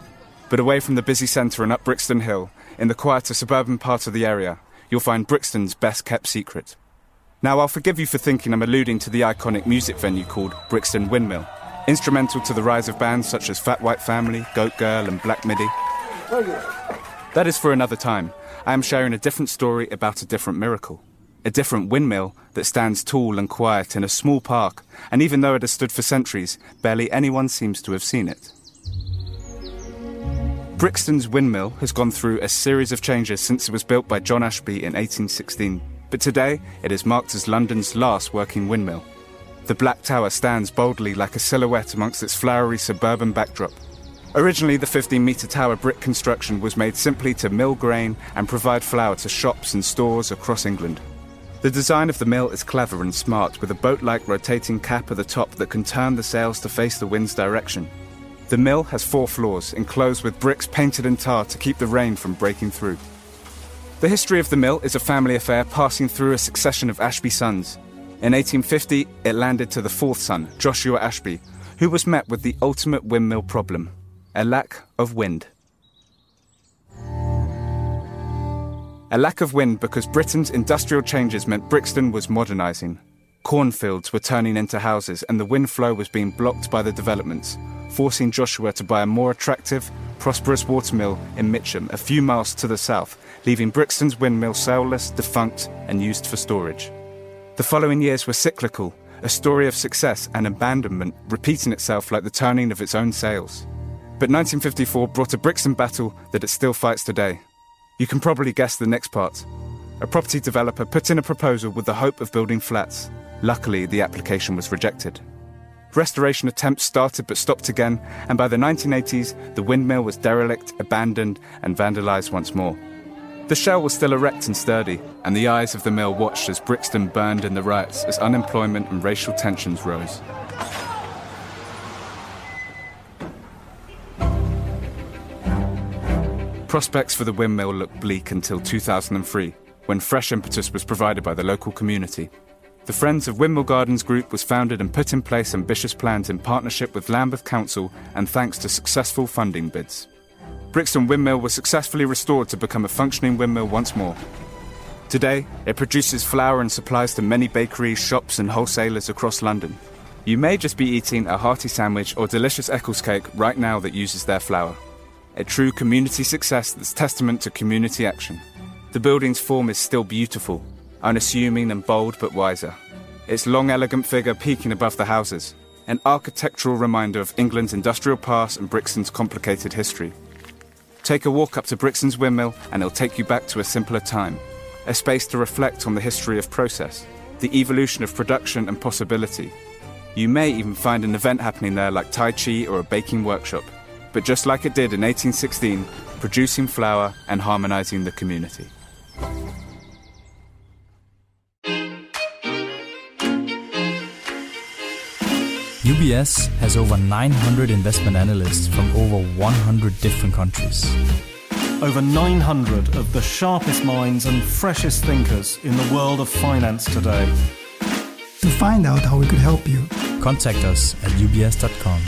But away from the busy centre and up Brixton Hill, in the quieter suburban part of the area, you'll find Brixton's best kept secret. Now, I'll forgive you for thinking I'm alluding to the iconic music venue called Brixton Windmill, instrumental to the rise of bands such as Fat White Family, Goat Girl, and Black Midi. That is for another time. I am sharing a different story about a different miracle. A different windmill that stands tall and quiet in a small park, and even though it has stood for centuries, barely anyone seems to have seen it. Brixton's windmill has gone through a series of changes since it was built by John Ashby in 1816, but today it is marked as London's last working windmill. The Black Tower stands boldly like a silhouette amongst its flowery suburban backdrop. Originally, the 15 metre tower brick construction was made simply to mill grain and provide flour to shops and stores across England. The design of the mill is clever and smart, with a boat like rotating cap at the top that can turn the sails to face the wind's direction. The mill has four floors, enclosed with bricks painted in tar to keep the rain from breaking through. The history of the mill is a family affair passing through a succession of Ashby sons. In 1850, it landed to the fourth son, Joshua Ashby, who was met with the ultimate windmill problem a lack of wind. A lack of wind because Britain's industrial changes meant Brixton was modernising. Cornfields were turning into houses, and the wind flow was being blocked by the developments, forcing Joshua to buy a more attractive, prosperous watermill in Mitcham, a few miles to the south, leaving Brixton's windmill sailless, defunct, and used for storage. The following years were cyclical, a story of success and abandonment repeating itself like the turning of its own sails. But 1954 brought a Brixton battle that it still fights today. You can probably guess the next part. A property developer put in a proposal with the hope of building flats. Luckily, the application was rejected. Restoration attempts started but stopped again, and by the 1980s, the windmill was derelict, abandoned, and vandalised once more. The shell was still erect and sturdy, and the eyes of the mill watched as Brixton burned in the riots as unemployment and racial tensions rose. Prospects for the windmill looked bleak until 2003, when fresh impetus was provided by the local community. The Friends of Windmill Gardens Group was founded and put in place ambitious plans in partnership with Lambeth Council and thanks to successful funding bids. Brixton Windmill was successfully restored to become a functioning windmill once more. Today, it produces flour and supplies to many bakeries, shops, and wholesalers across London. You may just be eating a hearty sandwich or delicious Eccles cake right now that uses their flour. A true community success that's testament to community action. The building's form is still beautiful, unassuming and bold but wiser. Its long, elegant figure peaking above the houses, an architectural reminder of England's industrial past and Brixton's complicated history. Take a walk up to Brixton's windmill and it'll take you back to a simpler time, a space to reflect on the history of process, the evolution of production and possibility. You may even find an event happening there like Tai Chi or a baking workshop, but just like it did in 1816, producing flour and harmonizing the community. UBS has over 900 investment analysts from over 100 different countries. over 900 of the sharpest minds and freshest thinkers in the world of finance today. To find out how we could help you, Contact us at ubs.com.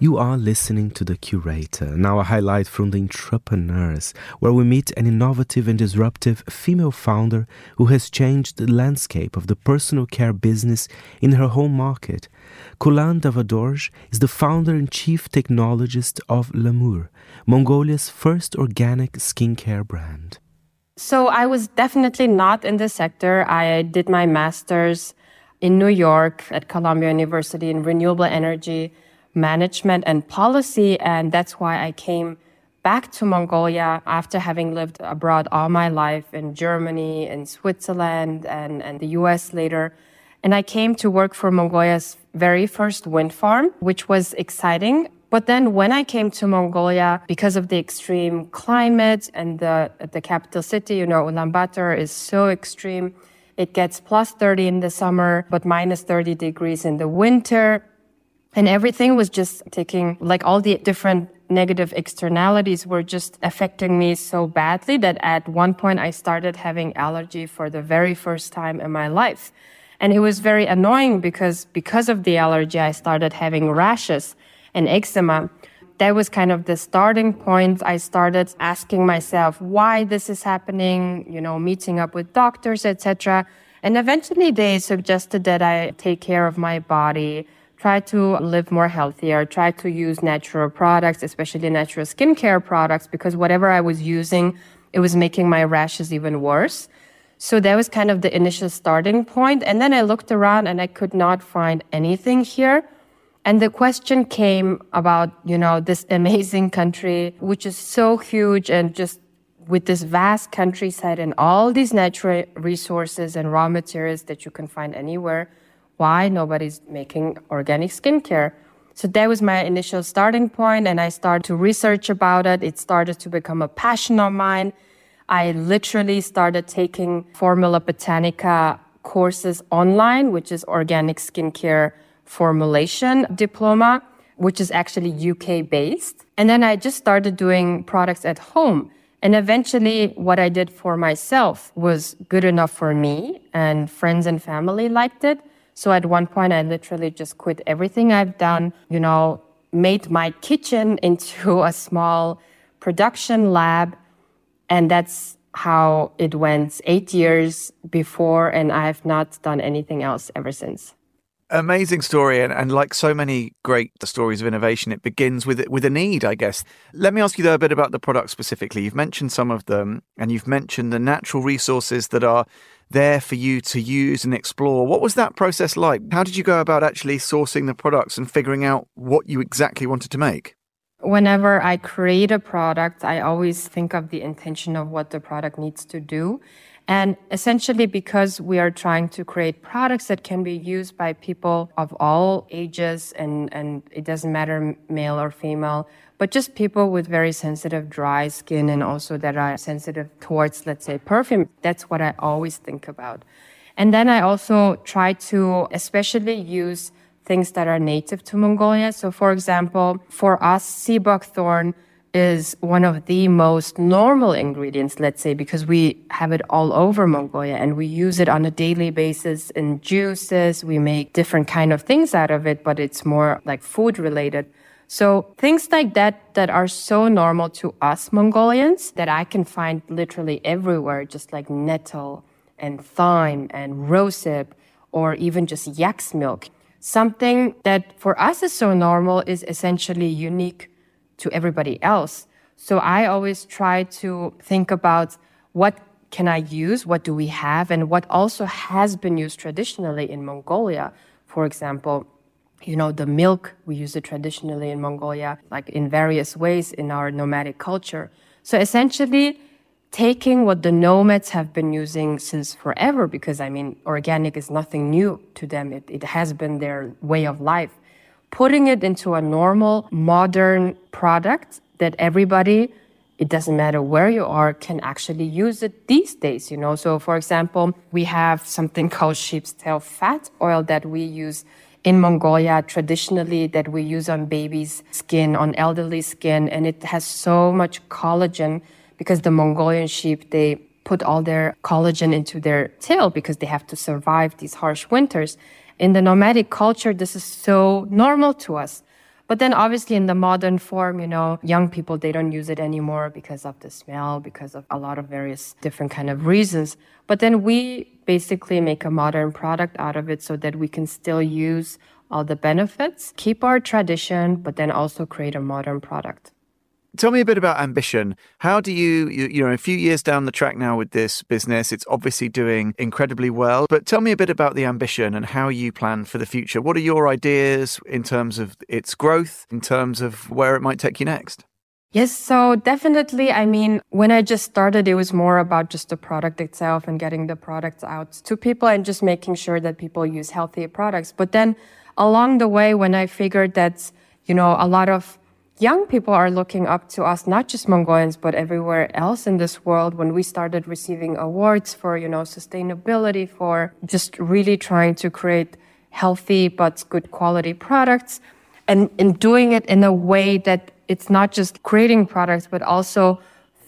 You are listening to The Curator, now a highlight from The Entrepreneurs, where we meet an innovative and disruptive female founder who has changed the landscape of the personal care business in her home market. Khulan Davaadorj is the founder and chief technologist of Lhamour, Mongolia's first organic skincare brand. So I was definitely not in the sector. I did my master's in New York at Columbia University in renewable energy management and policy. And that's why I came back to Mongolia after having lived abroad all my life in Germany, in Switzerland, and, and the US later. And I came to work for Mongolia's very first wind farm, which was exciting. But then when I came to Mongolia, because of the extreme climate and the, the capital city, you know, Ulaanbaatar is so extreme. It gets plus 30 in the summer, but minus 30 degrees in the winter. And everything was just taking, like all the different negative externalities were just affecting me so badly that at one point I started having allergy for the very first time in my life. And it was very annoying because, because of the allergy, I started having rashes and eczema. That was kind of the starting point. I started asking myself why this is happening, you know, meeting up with doctors, etc. And eventually they suggested that I take care of my body, try to live more healthier, try to use natural products, especially natural skincare products, because whatever I was using, it was making my rashes even worse. So that was kind of the initial starting point. And then I looked around and I could not find anything here. And the question came about, you know, this (laughs) amazing country, which is so huge and just with this vast countryside and all these natural resources and raw materials that you can find anywhere why nobody's making organic skincare. So that was my initial starting point, and I started to research about it. It started to become a passion of mine. I literally started taking Formula Botanica courses online, which is organic skincare formulation diploma, which is actually UK based. And then I just started doing products at home. And eventually, what I did for myself was good enough for me, and friends and family liked it. So at one point, I literally just quit everything I've done, you know, made my kitchen (laughs) into a small production lab. And that's how it went eight years before. And I've not done anything else ever since. Amazing story, and, and like so many great stories of innovation, it begins with with a need, I guess. Let me ask you though a bit about the product specifically. You've mentioned some of them, and you've mentioned the natural resources that are there for you to use and explore. What was that process like? How did you go about actually sourcing the products and figuring out what you exactly wanted to make? Whenever I create a product, I always think of the intention of what the product needs to do. And essentially, because we are trying to create products that can be used by people of all ages, and, and it doesn't matter male or female, but just people with very sensitive dry skin and also that are sensitive towards, let's say, perfume. That's what I always think about. And then I also try to especially use things that are native to Mongolia. So, for example, for us, sea buckthorn is one of the most normal ingredients, let's say, because we have it all over Mongolia and we use it on a daily basis in juices. We make different kind of things out of it, but it's more like food related. So things like that that are so normal to us Mongolians that I can find literally everywhere, just like nettle and thyme and rosehip or even just yak's milk. Something that for us is so normal is essentially unique to everybody else. So I always try to think about what can I use? What do we have? And what also has been used traditionally in Mongolia. For example, you know, the milk, we use it traditionally in Mongolia, like in various ways in our nomadic culture. So essentially, taking what the nomads have been using since forever, because I mean, organic is nothing new to them. It, it has been their way of life putting it into a normal, modern product that everybody, it doesn't matter where you are, can actually use it these days, you know. So, for example, we have something (laughs) called sheep's tail fat oil that we use in Mongolia traditionally that we use on babies' skin, on elderly skin, and it has so much collagen because the Mongolian sheep, they put all their collagen into their tail because they have to survive these harsh winters. In the nomadic culture, this is so normal to us. But then obviously in the modern form, you know, young people, they don't use it anymore because of the smell, because of a lot of various different kind of reasons. But then we basically make a modern product out of it so that we can still use all the benefits, keep our tradition, but then also create a modern product. Tell me a bit about ambition. How do you, you, you know, a few years down the track now with this business, it's obviously doing incredibly well. But tell me a bit about the ambition and how you plan for the future. What are your ideas in terms of its growth, in terms of where it might take you next? Yes, so definitely. I mean, when I just started, it was more about just the product itself and getting the products out to people and just making sure that people use healthy products. But then along the way, when I figured that, you know, a lot of young people are looking up to us, not just Mongolians, but everywhere else in this world. When we started receiving awards for, you know, sustainability, for just really trying to create healthy but good quality products and in doing it in a way that it's not just creating products, but also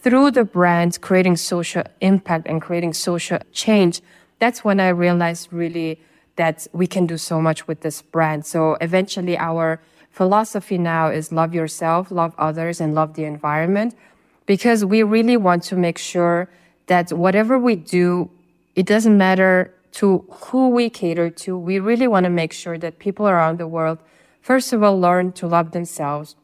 through the brands, creating social impact and creating social change. That's when I realized really that we can do so much with this brand. So eventually our philosophy now is love yourself, love others, and love the environment because we really want to make sure that whatever we do, it doesn't matter to who we cater to. We really want to make sure that people around the world, first of all, learn to love themselves,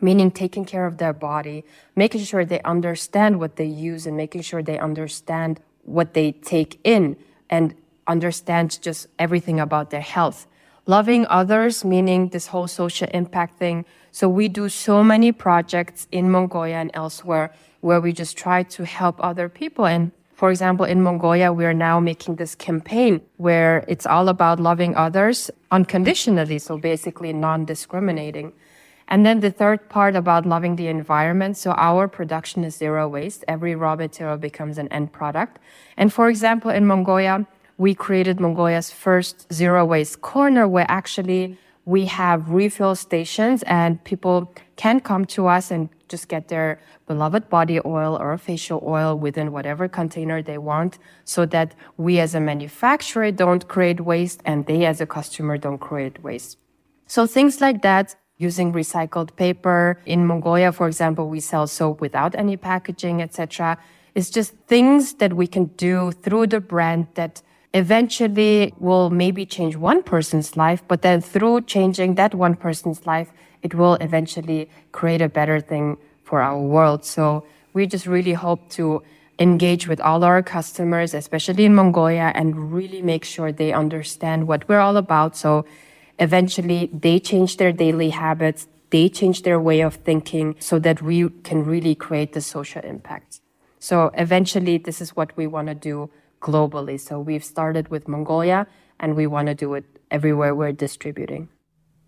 meaning taking care of their body, making sure they understand what they use and making sure they understand what they take in and understand just everything about their health loving others, meaning this whole social impact thing. So we do so many projects in Mongolia and elsewhere where we just try to help other people. And for example, in Mongolia, we are now making this campaign where it's all about loving others unconditionally. So basically non-discriminating. And then the third part about loving the environment. So our production is zero waste. Every raw material becomes an end product. And for example, in Mongolia, we created Mongolia's first zero waste corner where actually we have refill stations and people can come to us and just get their beloved body oil or facial oil within whatever container they want so that we as a manufacturer don't create waste and they as a customer don't create waste. So things like that using recycled paper. In Mongolia, for example, we sell soap without any packaging, etc. It's just things that we can do through the brand that eventually will maybe change one person's life, but then through changing that one person's life, it will eventually create a better thing for our world. So we just really hope to engage with all our customers, especially in Mongolia, and really make sure they understand what we're all about. So eventually they change their daily habits, they change their way of thinking so that we can really create the social impact. So eventually this is what we want to do globally. So we've started with Mongolia and we want to do it everywhere we're distributing.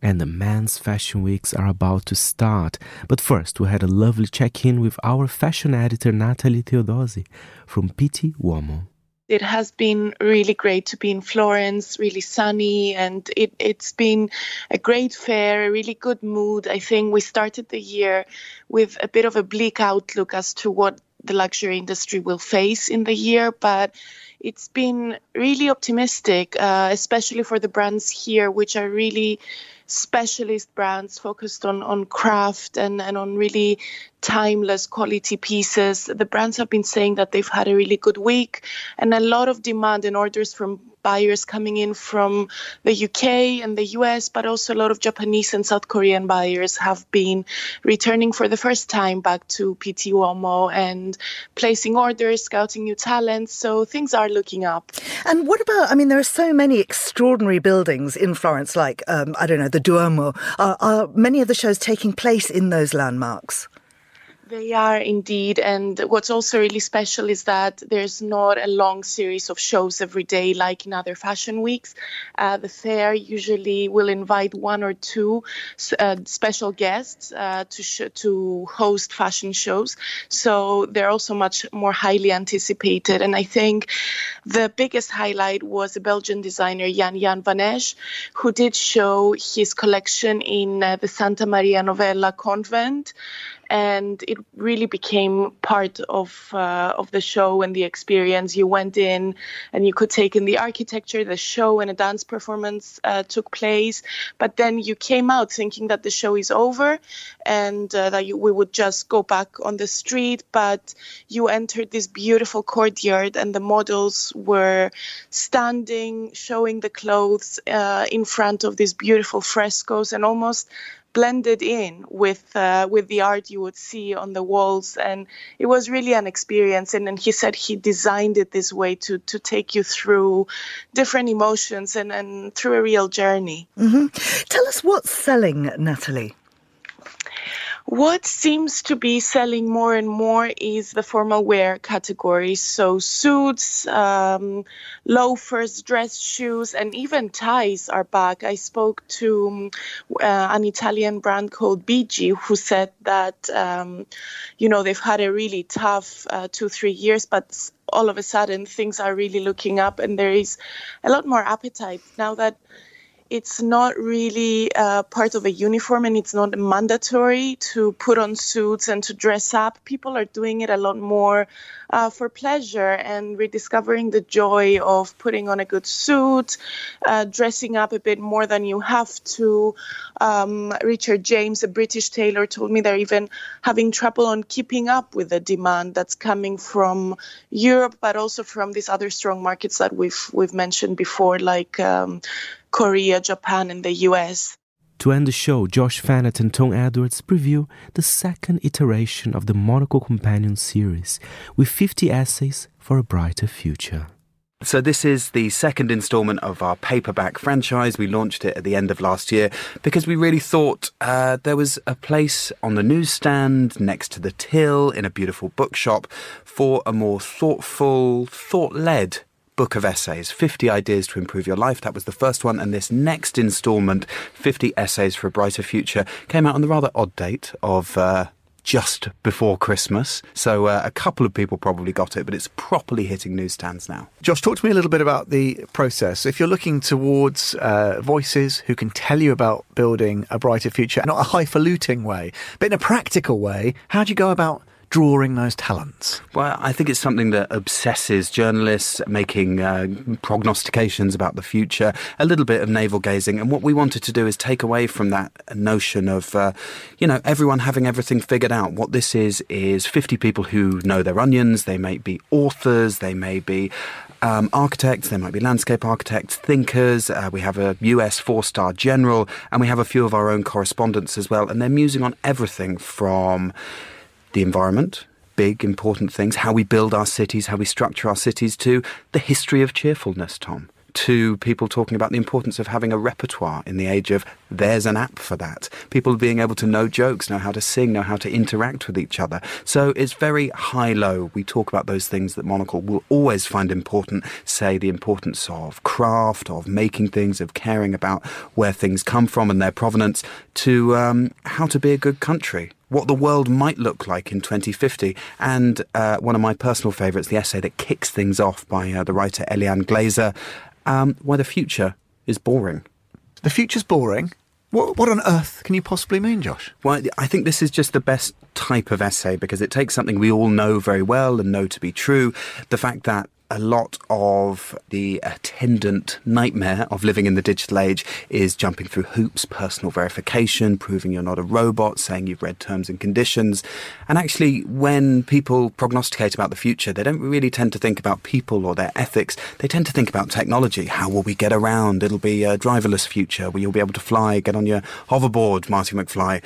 And the men's fashion weeks are about to start. But first, we had a lovely check in with our fashion editor, Natalie Theodosi from Pitti Uomo. It has been really great to be in Florence, really sunny, and it, it's been a great fair, a really good mood. I think we started the year with a bit of a bleak outlook as to what the luxury industry will face in the year, but it's been really optimistic, uh, especially for the brands here, which are really specialist brands focused on, on craft and, and on really timeless quality pieces. The brands have been saying that they've had a really good week and a lot of demand and orders from buyers coming in from the UK and the US, but also a lot of Japanese and South Korean buyers have been returning for the first time back to Pitti Uomo and placing orders, scouting new talents. So things are looking up. And what about, I mean, there are so many extraordinary buildings in Florence, like, um, I don't know, the Duomo. Are, are many of the shows taking place in those landmarks? They are indeed. And what's also really special is that there's not a long series of shows every day like in other fashion weeks. Uh, the fair usually will invite one or two uh, special guests uh, to, sh- to host fashion shows. So they're also much more highly anticipated. And I think the biggest highlight was a Belgian designer, Jan Jan van who did show his collection in uh, the Santa Maria Novella convent and it really became part of uh, of the show and the experience. You went in and you could take in the architecture, the show, and a dance performance uh, took place. But then you came out thinking that the show is over and uh, that you, we would just go back on the street. But you entered this beautiful courtyard, and the models were standing, showing the clothes uh, in front of these beautiful frescoes, and almost blended in with uh, with the art you would see on the walls. And it was really an experience. And, and he said he designed it this way to to take you through different emotions and, and through a real journey. Hmm Tell us what's selling, Natalie. What seems to be selling more and more is the formal wear category. So, suits, um, loafers, dress shoes, and even ties are back. I spoke to um, uh, an Italian brand called BG who said that, um, you know, they've had a really tough uh, two, three years, but all of a sudden things are really looking up and there is a lot more appetite now that it's not really uh, part of a uniform and it's not mandatory to put on suits and to dress up. People are doing it a lot more uh, for pleasure and rediscovering the joy of putting on a good suit, uh, dressing up a bit more than you have to. Um, Richard James, a British tailor, told me they're even having trouble on keeping up with the demand that's coming from Europe, but also from these other strong markets that we've we've mentioned before, like. Um, Korea, Japan, and the US. To end the show, Josh Fehnert and Tom Edwards preview the second iteration of the Monocle Companion series with 50 essays for a brighter future. So, this is the second installment of our paperback franchise. We launched it at the end of last year because we really thought uh, there was a place on the newsstand next to the till in a beautiful bookshop for a more thoughtful, thought led book of essays 50 ideas to improve your life that was the first one and this next installment 50 essays for a brighter future came out on the rather odd date of uh, just before Christmas. So uh, a couple of people probably got it, but it's properly hitting newsstands now. Josh, talk to me a little bit about the process. If you're looking towards uh, voices who can tell you about building a brighter future, not a highfalutin way, but in a practical way, how do you go about drawing those talents? Well, I think it's something that obsesses journalists, making uh, prognostications about the future, a little bit of navel gazing. And what we wanted to do is take away from that notion of, uh, you know, everyone having everything figured out. What this is, is 50 people who know their onions. They may be authors, they may be um, architects, there might be landscape architects, thinkers. Uh, we have a US four star general, and we have a few of our own correspondents as well. And they're musing on everything from the environment, big, important things, how we build our cities, how we structure our cities, to the history of cheerfulness, Tom. To people talking about the importance of having a repertoire in the age of there's an app for that. People being able to know jokes, know how to sing, know how to interact with each other. So it's very high low. We talk about those things that Monocle will always find important, say the importance of craft, of making things, of caring about where things come from and their provenance, to um, how to be a good country what the world might look like in 2050. And uh, one of my personal favourites, the essay that kicks things off by uh, the writer Eliane Glaser, um, Why the Future is Boring. The future's boring? What, what on earth can you possibly mean, Josh? Well, I think this is just the best type of essay because it takes something we all know very well and know to be true. The fact that a lot of the attendant nightmare of living in the digital age is jumping through hoops, personal verification, proving you're not a robot, saying you've read terms and conditions. And actually, when people prognosticate about the future, they don't really tend to think about people or their ethics. They tend to think about technology. How will we get around? It'll be a driverless future where you'll be able to fly, get on your hoverboard, Marty McFly.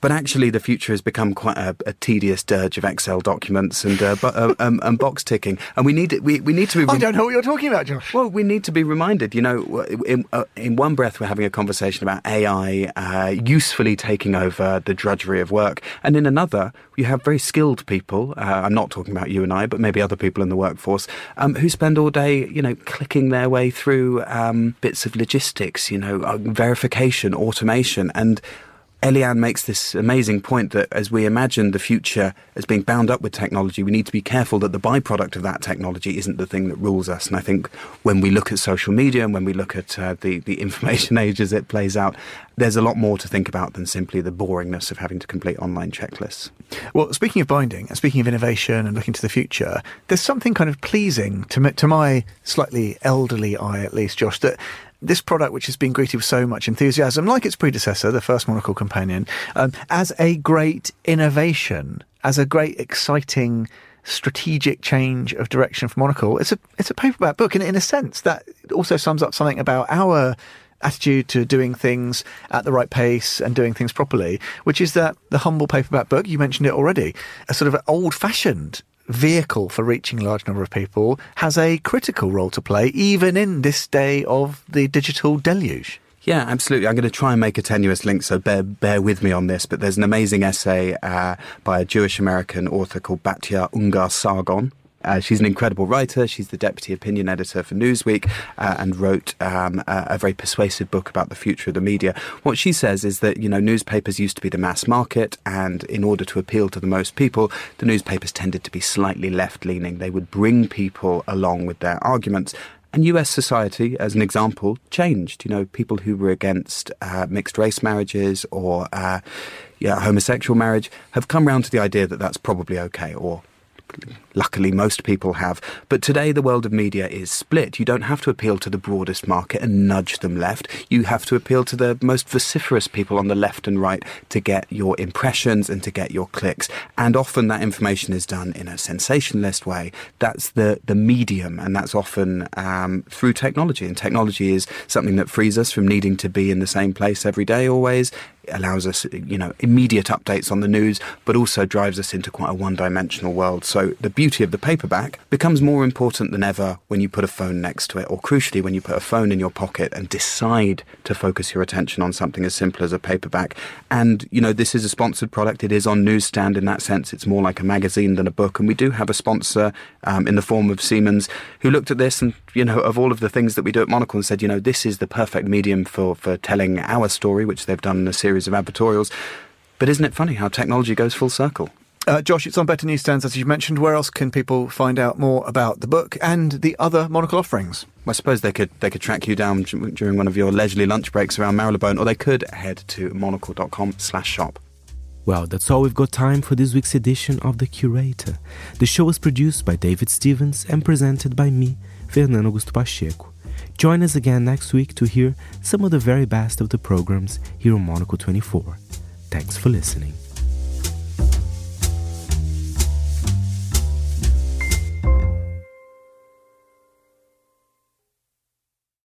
But actually, the future has become quite a, a tedious dirge of Excel documents and uh, bu- uh, um, and box ticking, and we need we, we need to. Be I don't know what you're talking about, Josh. Well, we need to be reminded. You know, in uh, in one breath, we're having a conversation about AI uh, usefully taking over the drudgery of work, and in another, you have very skilled people. Uh, I'm not talking about you and I, but maybe other people in the workforce um, who spend all day, you know, clicking their way through um, bits of logistics, you know, uh, verification, automation, and Eliane makes this amazing point that as we imagine the future as being bound up with technology, we need to be careful that the byproduct of that technology isn't the thing that rules us. And I think when we look at social media and when we look at uh, the, the (laughs) information age as it plays out, there's a lot more to think about than simply the boringness of having to complete online checklists. Well, speaking of binding and speaking of innovation and looking to the future, there's something kind of pleasing to, to my slightly elderly eye, at least, Josh, that this product, which has been greeted with so much enthusiasm, like its predecessor, the first Monocle Companion, um, as a great innovation, as a great exciting strategic change of direction for Monocle. It's a it's a paperback book, and in a sense, that also sums up something about our attitude to doing things at the right pace and doing things properly, which is that the humble paperback book, you mentioned it already, a sort of old fashioned vehicle for reaching a large number of people, has a critical role to play, even in this day of the digital deluge. Yeah, absolutely. I'm going to try and make a tenuous link, so bear, bear with me on this. But there's an amazing essay uh, by a Jewish American author called Batya Ungar Sargent. Uh, she's an incredible writer. She's the deputy opinion editor for Newsweek uh, and wrote um, a, a very persuasive book about the future of the media. What she says is that, you know, newspapers used to be the mass market, and in order to appeal to the most people, the newspapers tended to be slightly left leaning. They would bring people along with their arguments. And US society, as an example, changed. You know, people who were against uh, mixed race marriages or uh, yeah, homosexual marriage have come round to the idea that that's probably okay, or luckily most people have. But today the world of media is split. You don't have to appeal to the broadest market and nudge them left. You have to appeal to the most vociferous people on the left and right to get your impressions and to get your clicks. And often that information is done in a sensationalist way. That's the, the medium, and that's often um, through technology. And technology is something that frees us from needing to be in the same place every day always allows us, you know, immediate updates on the news, but also drives us into quite a one-dimensional world. So the beauty of the paperback becomes more important than ever when you put a phone next to it, or crucially when you put a phone in your pocket and decide to focus your attention on something as simple as a paperback. And you know, this is a sponsored product. It is on newsstand in that sense. It's more like a magazine than a book. And we do have a sponsor um, in the form of Siemens who looked at this and you know, of all of the things that we do at Monocle and said, you know, this is the perfect medium for for telling our story, which they've done in a series of advertorials. But isn't it funny how technology goes full circle? Uh, Josh, it's on better newsstands, as you mentioned. Where else can people find out more about the book and the other Monocle offerings? I suppose they could they could track you down during one of your leisurely lunch breaks around Marylebone, or they could head to monocle.com slash shop. Well, that's all we've got time for this week's edition of The Curator. The show was produced by David Stevens and presented by me, Fernando Augusto Pacheco. Join us again next week to hear some of the very best of the programs here on Monocle 24. Thanks for listening.